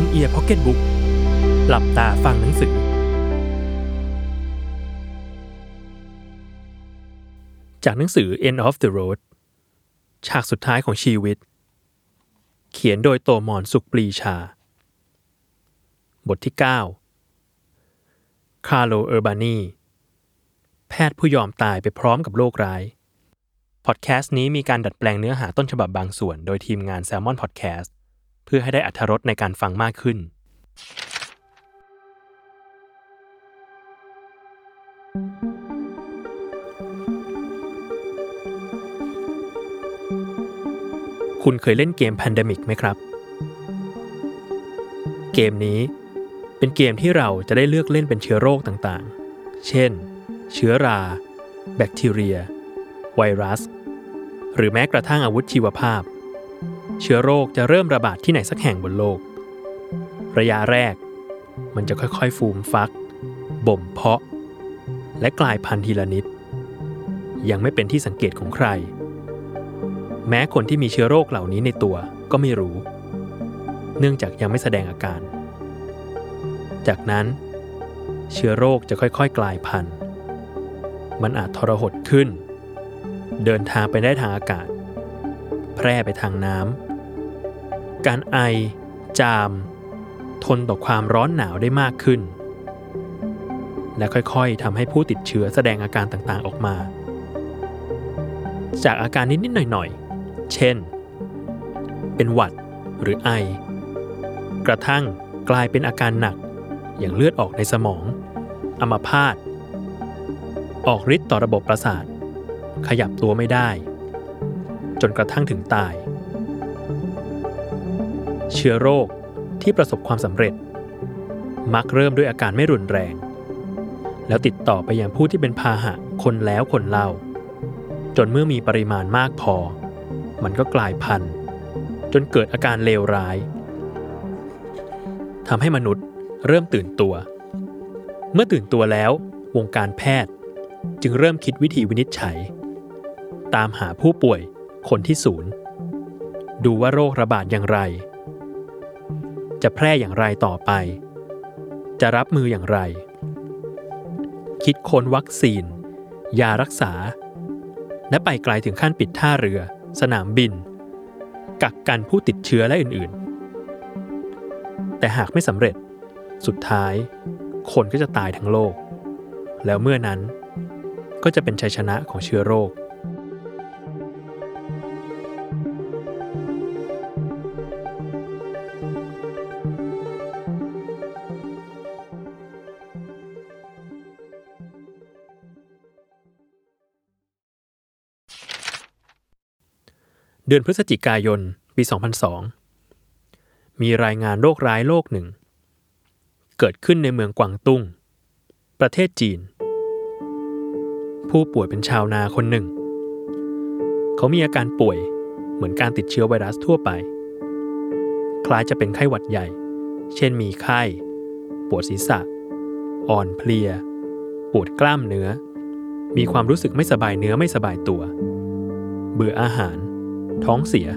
In-Ear Pocketbook หลับตาฟังหนังสือ จากหนังสือ End of the Road ฉากสุดท้ายของชีวิต เขียนโดยโตมร ศุขปรีชา บทที่ 9 คาร์โล เออร์บานี แพทย์ผู้ยอมตายไปพร้อมกับโรคร้าย พอดแคสต์นี้มีการดัดแปลงเนื้อหาต้นฉบับบางส่วน โดยทีมงาน Salmon Podcast พื่อให้ได้อัธรสในการฟังมากขึ้น คุณเคยเล่นเกม Pandemic ไหมครับ เกมนี้เป็นเกมที่เราจะได้เลือกเล่นเป็นเชื้อโรคต่างๆ เช่น เชื้อรา แบคทีเรีย ไวรัส หรือแม้กระทั่งอาวุธชีวภาพ เชื้อโรคจะเริ่มระบาดที่ไหนสักแห่งบนโลก ระยะแรก มันจะค่อยๆฟูมฟัก บ่มเพาะ และกลายพันธุ์ทีละนิด ยังไม่เป็นที่สังเกตของใคร แม้คนที่มีเชื้อโรคเหล่านี้ในตัวก็ไม่รู้ เนื่องจากยังไม่แสดงอาการ จากนั้น เชื้อโรคจะค่อยๆ กลายพันธุ์ มันอาจทรหดขึ้น เดินทางไปได้ทางอากาศแพร่ไปทางน้ำ การไอ จาม ทนต่อความร้อนหนาวได้มากขึ้น และค่อยๆทำให้ผู้ติดเชื้อแสดงอาการต่างๆออกมา จากอาการนิดๆหน่อยๆ เช่น เป็นหวัดหรือไอ กระทั่งกลายเป็นอาการหนักอย่างเลือดออกในสมอง อัมพาต ออกฤทธิ์ต่อระบบประสาท ขยับตัวไม่ได้ จนกระทั่งถึงตาย เชื้อโรคที่ประสบความสำเร็จ มักเริ่มด้วยอาการไม่รุนแรง แล้วติดต่อไปยังผู้ที่เป็นพาหะคนแล้วคนเล่า จนเมื่อมีปริมาณมากพอ มันก็กลายพันธุ์ จนเกิดอาการเลวร้ายทำให้มนุษย์เริ่มตื่นตัว เมื่อตื่นตัวแล้ว วงการแพทย์จึงเริ่มคิดวิธีวินิจฉัย ตามหาผู้ป่วยคนที่ศูนย์ ดูว่าโรคระบาดอย่างไร จะแพร่อย่างไรต่อไป จะรับมืออย่างไร คิดค้นวัคซีน ยารักษา และไปไกลถึงขั้นปิดท่าเรือ สนามบิน กักกันผู้ติดเชื้อและอื่นๆ แต่หากไม่สำเร็จ สุดท้าย คนก็จะตายทั้งโลก แล้วเมื่อนั้นก็จะเป็นชัยชนะของเชื้อโรค เดือนพฤศจิกายน ปี 2002 มีรายงานโรคร้ายโรคหนึ่ง เกิดขึ้นในเมืองกวางตุ้ง ประเทศจีน ผู้ป่วยเป็นชาวนาคนหนึ่ง เขามีอาการป่วยเหมือนการติดเชื้อไวรัสทั่วไป คล้ายจะเป็นไข้หวัดใหญ่ เช่นมีไข้ ปวดศีรษะ อ่อนเพลีย ปวดกล้ามเนื้อ มีความรู้สึกไม่สบายเนื้อไม่สบายตัว เบื่ออาหาร ท้องเสีย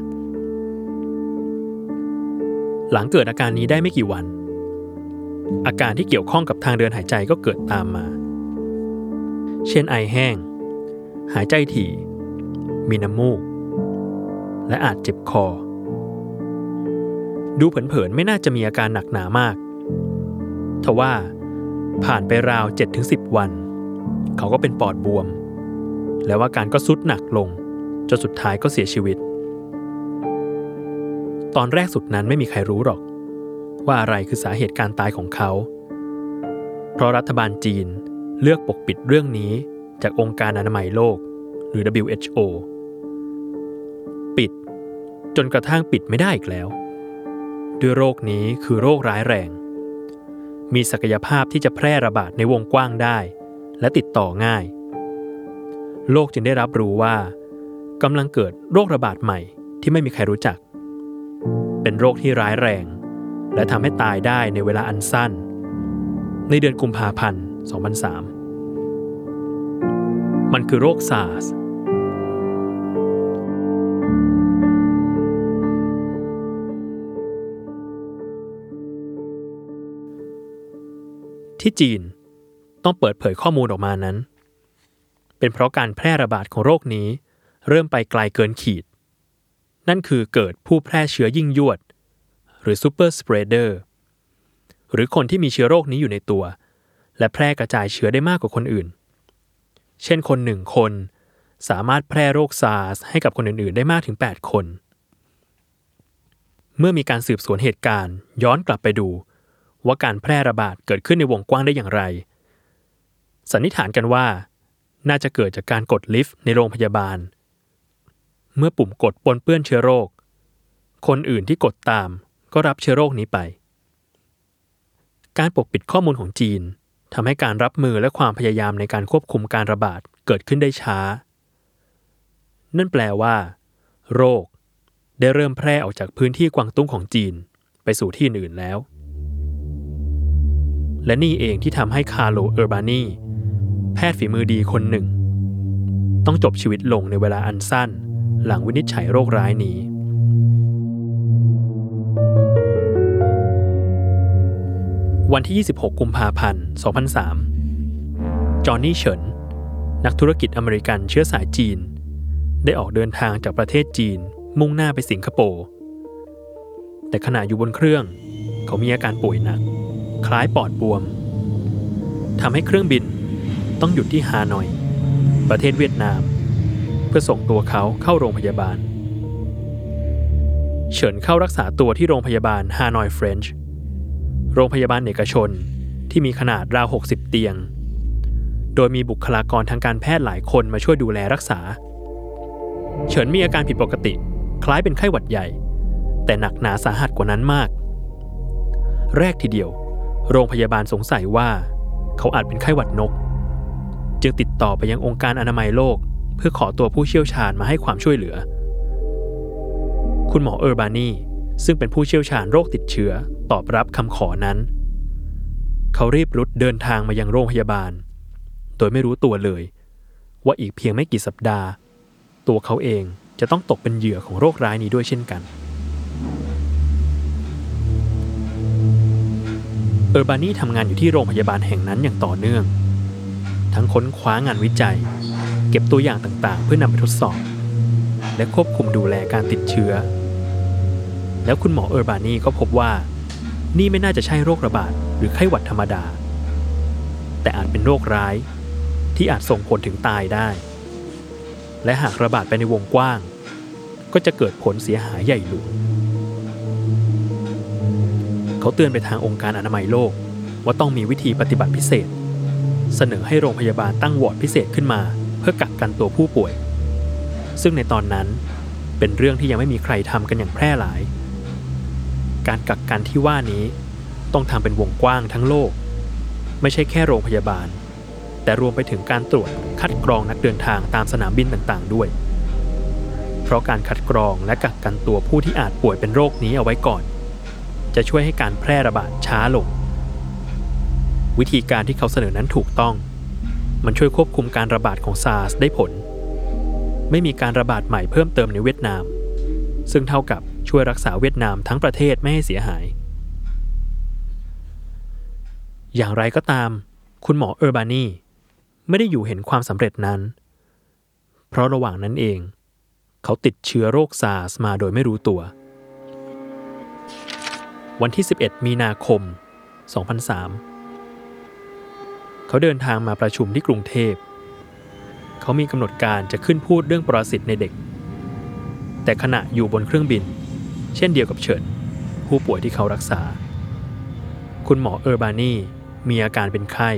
หลังเกิดอาการนี้ได้ไม่กี่วัน อาการที่เกี่ยวข้องกับทางเดินหายใจก็เกิดตามมา เช่นไอแห้ง หายใจถี่ มีน้ำมูก และอาจเจ็บคอ ดูเผินๆไม่น่าจะมีอาการหนักหนามากทว่าผ่านไปราว 7-10 วัน เขาก็เป็นปอดบวม แล้วอาการก็สุดหนักลง จนสุดท้ายก็เสียชีวิต ตอนแรกสุดนั้นไม่มีใครรู้หรอก ว่าอะไรคือสาเหตุการตายของเขา เพราะรัฐบาลจีนเลือกปกปิดเรื่องนี้จากองค์การอนามัยโลก หรือ WHO ปิด จนกระทั่งปิดไม่ได้อีกแล้ว ด้วยโรคนี้คือโรคร้ายแรง มีศักยภาพที่จะแพร่ระบาดในวงกว้างได้ และติดต่อง่าย โลกจึงได้รับรู้ว่ากำลังเกิดโรคระบาดใหม่ที่ไม่มีใครรู้จัก เป็นโรคที่ร้ายแรง และทำให้ตายได้ในเวลาอันสั้น ในเดือนกุมภาพันธ์ 2003 มันคือโรคซาร์สที่จีนต้องเปิดเผยข้อมูลออกมานั้น เป็นเพราะการแพร่ระบาดของโรคนี้ เริ่มไปไกลเกินขีด นั่นคือเกิดผู้แพร่เชื้อยิ่งยวด หรือซูเปอร์สเปรเดอร์หรือคนที่มีเชื้อโรคนี้อยู่ในตัว และแพร่กระจายเชื้อได้มากกว่าคนอื่น เช่นคนหนึ่งคน สามารถแพร่โรคซาร์สให้กับคนอื่นๆ ได้มากถึง 8 คน เมื่อมีการสืบสวนเหตุการณ์ ย้อนกลับไปดู ว่าการแพร่ระบาดเกิดขึ้นในวงกว้างได้อย่างไร สันนิษฐานกันว่า น่าจะเกิดจากการกดลิฟต์ในโรงพยาบาล เมื่อปุ่มกดปนเปื้อนเชื้อโรค คนอื่นที่กดตามก็รับเชื้อโรคนี้ไป การปกปิดข้อมูลของจีนทำให้การรับมือและความพยายามในการควบคุมการระบาดเกิดขึ้นได้ช้า นั่นแปลว่า โรค ได้เริ่มแพร่ออกจากพื้นที่กวางตุ้งของจีน ไปสู่ที่อื่นแล้ว และนี่เองที่ทำให้คาร์โล เออร์บานีแพทย์ฝีมือดีคนหนึ่ง ต้องจบชีวิตลงในเวลาอันสั้น หลังวินิจฉัยโรคร้ายนี้ วันที่ 26 กุมภาพันธ์ 2003 จอห์นนี่เฉิน นักธุรกิจอเมริกันเชื้อสายจีน ได้ออกเดินทางจากประเทศจีนมุ่งหน้าไปสิงคโปร์ แต่ขณะอยู่บนเครื่อง เขามีอาการป่วยหนัก คล้ายปอดบวมทำให้เครื่องบินต้องหยุดที่ฮานอย ประเทศเวียดนาม พื่อส่งตัวเขาเข้าโรงพยาบาล เฉินเข้ารักษาตัวที่โรงพยาบาลฮานอยเฟรนช์โรงพยาบาลเอกชนที่มีขนาดราว 60 เตียง โดยมีบุคลากรทางการแพทย์หลายคนมาช่วยดูแลรักษา เฉินมีอาการผิดปกติ คล้ายเป็นไข้หวัดใหญ่ แต่หนักหนาสาหัสกว่านั้นมาก แรกทีเดียว โรงพยาบาลสงสัยว่า เขาอาจเป็นไข้หวัดนก จึงติดต่อไปยังองค์การอนามัยโลก เพื่อขอตัวผู้เชี่ยวชาญมาให้ความช่วยเหลือ คุณหมอเออร์บานีซึ่งเป็นผู้เชี่ยวชาญโรคติดเชื้อตอบรับคำขอนั้น เขารีบรุดเดินทางมายังโรงพยาบาล โดยไม่รู้ตัวเลย ว่าอีกเพียงไม่กี่สัปดาห์ ตัวเขาเองจะต้องตกเป็นเหยื่อของโรคร้ายนี้ด้วยเช่นกัน เออร์บานีทำงานอยู่ที่โรงพยาบาลแห่งนั้นอย่างต่อเนื่อง ทั้งค้นคว้างานวิจัย เก็บตัวอย่างต่างๆ เพื่อนำไปทดสอบ และควบคุมดูแลการติดเชื้อ แล้วคุณหมอเออร์บานีก็พบว่า นี่ไม่น่าจะใช่โรคระบาดหรือไข้หวัดธรรมดา แต่อาจเป็นโรคร้ายที่อาจส่งผลถึงตายได้ และหากระบาดไปในวงกว้าง ก็จะเกิดผลเสียหายใหญ่หลวงเขาเตือนไปทางองค์การอนามัยโลกว่าต้องมีวิธีปฏิบัติพิเศษ เสนอให้โรงพยาบาลตั้งวอร์ดพิเศษขึ้นมา พื่อกักกันตัวผู้ป่วย ซึ่งในตอนนั้นเป็นเรื่องที่ยังไม่มีใครทำกันอย่างแพร่หลาย การกักกันที่ว่านี้ต้องทำเป็นวงกว้างทั้งโลก ไม่ใช่แค่โรงพยาบาล แต่รวมไปถึงการตรวจคัดกรองนักเดินทางตามสนามบินต่างๆ ด้วย เพราะการคัดกรองและกักกันตัวผู้ที่อาจป่วยเป็นโรคนี้เอาไว้ก่อน จะช่วยให้การแพร่ระบาดช้าลง วิธีการที่เขาเสนอนั้นถูกต้อง มันช่วยควบคุมการระบาดของซาร์สได้ผล ไม่มีการระบาดใหม่เพิ่มเติมในเวียดนาม ซึ่งเท่ากับช่วยรักษาเวียดนามทั้งประเทศไม่ให้เสียหาย อย่างไรก็ตาม คุณหมอเออร์บานีไม่ได้อยู่เห็นความสำเร็จนั้น เพราะระหว่างนั้นเอง เขาติดเชื้อโรคซาร์สมาโดยไม่รู้ตัว วันที่ 11 มีนาคม 2003 เขาเดินทางมาประชุมที่กรุงเทพ เขามีกำหนดการจะขึ้นพูดเรื่องปรสิตในเด็ก แต่ขณะอยู่บนเครื่องบิน เช่นเดียวกับเฉินผู้ป่วยที่เขารักษา คุณหมอเออร์บานีมีอาการเป็นไข้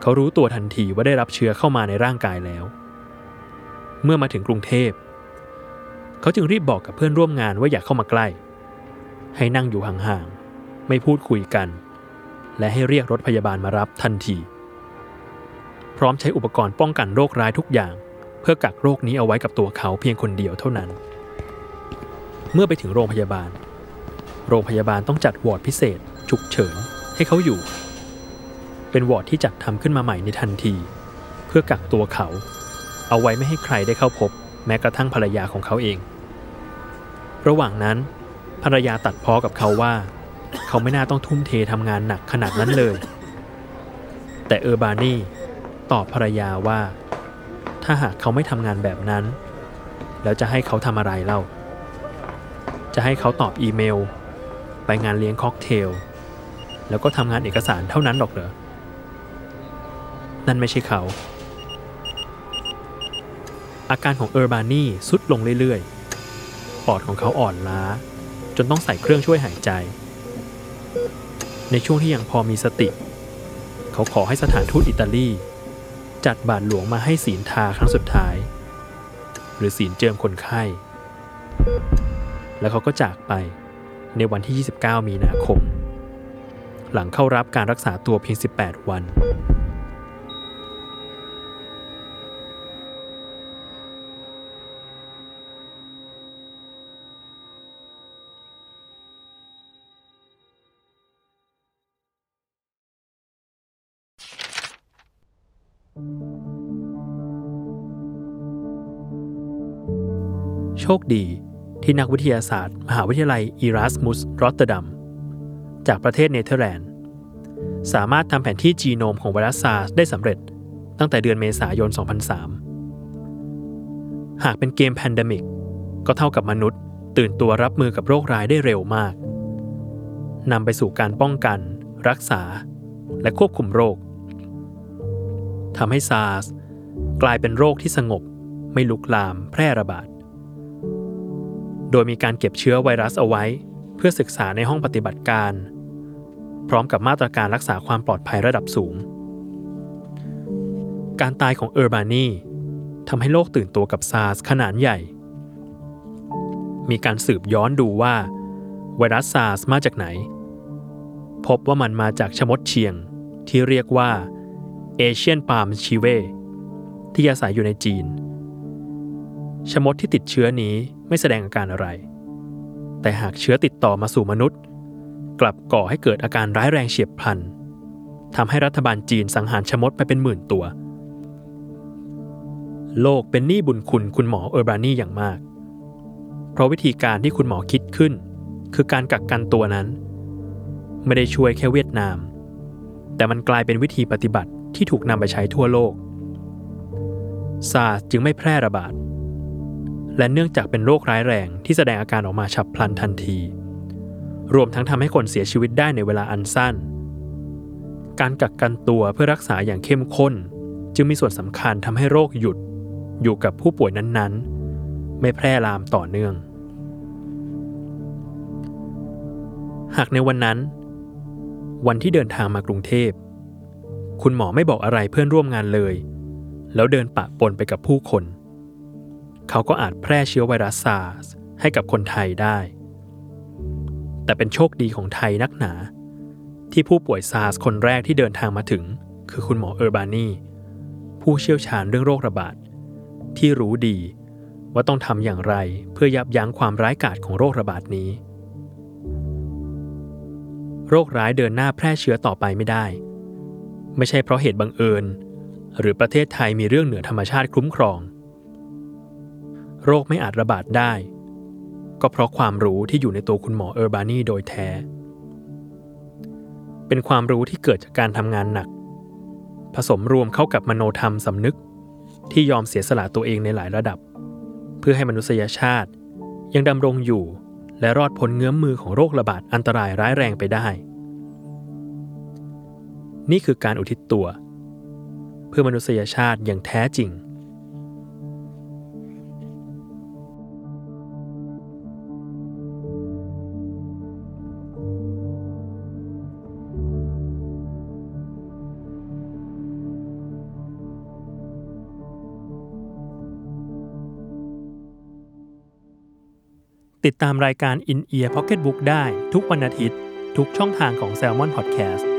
เขารู้ตัวทันทีว่าได้รับเชื้อเข้ามาในร่างกายแล้ว เมื่อมาถึงกรุงเทพ เขาจึงรีบบอกกับเพื่อนร่วมงานว่าอย่าเข้ามาใกล้ ให้นั่งอยู่ห่างๆ ไม่พูดคุยกัน และให้เรียกรถพยาบาลมารับทันที พร้อมใช้อุปกรณ์ป้องกันโรคร้ายทุกอย่าง เพื่อกักโรคนี้เอาไว้กับตัวเขาเพียงคนเดียวเท่านั้น เมื่อไปถึงโรงพยาบาล โรงพยาบาลต้องจัดวอร์ดพิเศษ ฉุกเฉิน ให้เขาอยู่ เป็นวอร์ดที่จัดทำขึ้นมาใหม่ในทันที เพื่อกักตัวเขา เอาไว้ไม่ให้ใครได้เข้าพบ แม้กระทั่งภรรยาของเขาเอง ระหว่างนั้นภรรยาตัดพ้อกับเขาว่า เขาไม่น่าต้องทุ่มเททำงานหนักขนาดนั้นเลย แต่เออร์บานี่ตอบภรรยาว่า ถ้าหากเขาไม่ทำงานแบบนั้น แล้วจะให้เขาทำอะไรเล่า จะให้เขาตอบอีเมล ไปงานเลี้ยงค็อกเทล แล้วก็ทำงานเอกสารเท่านั้นหรอกเหรอ นั่นไม่ใช่เขา อาการของเออร์บานี่สุดลงเรื่อยๆ ปอดของเขาอ่อนล้า จนต้องใส่เครื่องช่วยหายใจ ในช่วงที่ยังพอมีสติ เขาขอให้สถานทูตอิตาลี จัดบาทหลวงมาให้ศีลทาครั้งสุดท้าย หรือศีลเจิมคนไข้ แล้วเขาก็จากไปในวันที่ 29 มีนาคม หลังเข้ารับการรักษาตัวเพียง 18 วัน โชคดีที่นักวิทยาศาสตร์ มหาวิทยาลัยอีราสมุสรอตเตอร์ดัมจากประเทศเนเธอร์แลนด์ สามารถทำแผนที่จีโนมของไวรัสซาร์สได้สำเร็จตั้งแต่เดือนเมษายน 2003 หากเป็นเกม Pandemic ก็เท่ากับมนุษย์ ตื่นตัวรับมือกับโรคร้ายได้เร็วมากนำไปสู่การป้องกัน รักษา และควบคุมโรคทำให้ซาร์สกลายเป็นโรคที่สงบ ไม่ลุกลามแพร่ระบาด โดยมีการเก็บเชื้อไวรัสเอาไว้ เพื่อศึกษาในห้องปฏิบัติการ พร้อมกับมาตรการรักษาความปลอดภัยระดับสูง การตายของเออร์บานีทำให้โลกตื่นตัวกับซาร์สขนาดใหญ่ มีการสืบย้อนดูว่า ไวรัสซาร์สมาจากไหน พบว่ามันมาจากชะมดเชียงที่เรียกว่าเอเชียนปาล์มชีเวที่อาศัยอยู่ในจีน ชมดที่ติดเชื้อนี้ไม่แสดงอาการอะไร แต่หากเชื้อติดต่อมาสู่มนุษย์ กลับก่อให้เกิดอาการร้ายแรงเฉียบพลันทำให้รัฐบาลจีนสังหารชมดไปเป็นหมื่นตัว โลกเป็นหนี้บุญคุณคุณหมอเออร์บานีอย่างมาก เพราะวิธีการที่คุณหมอคิดขึ้น คือการกักกันตัวนั้น ไม่ได้ช่วยแค่เวียดนาม แต่มันกลายเป็นวิธีปฏิบัติที่ถูกนำไปใช้ทั่วโลกซาจึงไม่แพร่ระบาด และเนื่องจากเป็นโรคร้ายแรงที่แสดงอาการออกมาฉับพลันทันที รวมทั้งทำให้คนเสียชีวิตได้ในเวลาอันสั้น การกักกันตัวเพื่อรักษาอย่างเข้มข้น จึงมีส่วนสำคัญทำให้โรคหยุดอยู่กับผู้ป่วยนั้นๆ ไม่แพร่ลามต่อเนื่อง หากในวันนั้น วันที่เดินทางมากรุงเทพ คุณหมอไม่บอกอะไรเพื่อนร่วมงานเลย แล้วเดินปะปนไปกับผู้คน เขาก็อาจแพร่เชื้อไวรัสซาร์สให้กับคนไทยได้ แต่เป็นโชคดีของไทยนักหนา ที่ผู้ป่วยซาร์สคนแรกที่เดินทางมาถึง คือคุณหมอเออร์บานีผู้เชี่ยวชาญเรื่องโรคระบาด ที่รู้ดีว่าต้องทำอย่างไรเพื่อยับยั้งความร้ายกาจของโรคระบาดนี้ โรคร้ายเดินหน้าแพร่เชื้อต่อไปไม่ได้ ไม่ใช่เพราะเหตุบังเอิญ หรือประเทศไทยมีเรื่องเหนือธรรมชาติคุ้มครอง โรคไม่อาจระบาดได้ ก็เพราะความรู้ที่อยู่ในตัวคุณหมอเออร์บานีโดยแท้ เป็นความรู้ที่เกิดจากการทำงานหนัก ผสมรวมเข้ากับมโนธรรมสำนึก ที่ยอมเสียสละตัวเองในหลายระดับ เพื่อให้มนุษยชาติ ยังดำรงอยู่และรอดพ้นเงื้อมมือของโรคระบาดอันตรายร้ายแรงไปได้ นี่คือการอุทิศตัว เพื่อมนุษยชาติอย่างแท้จริง ติดตามรายการ In Ear Pocketbook ได้ทุกวันอาทิตย์ ทุกช่องทางของ Salmon Podcast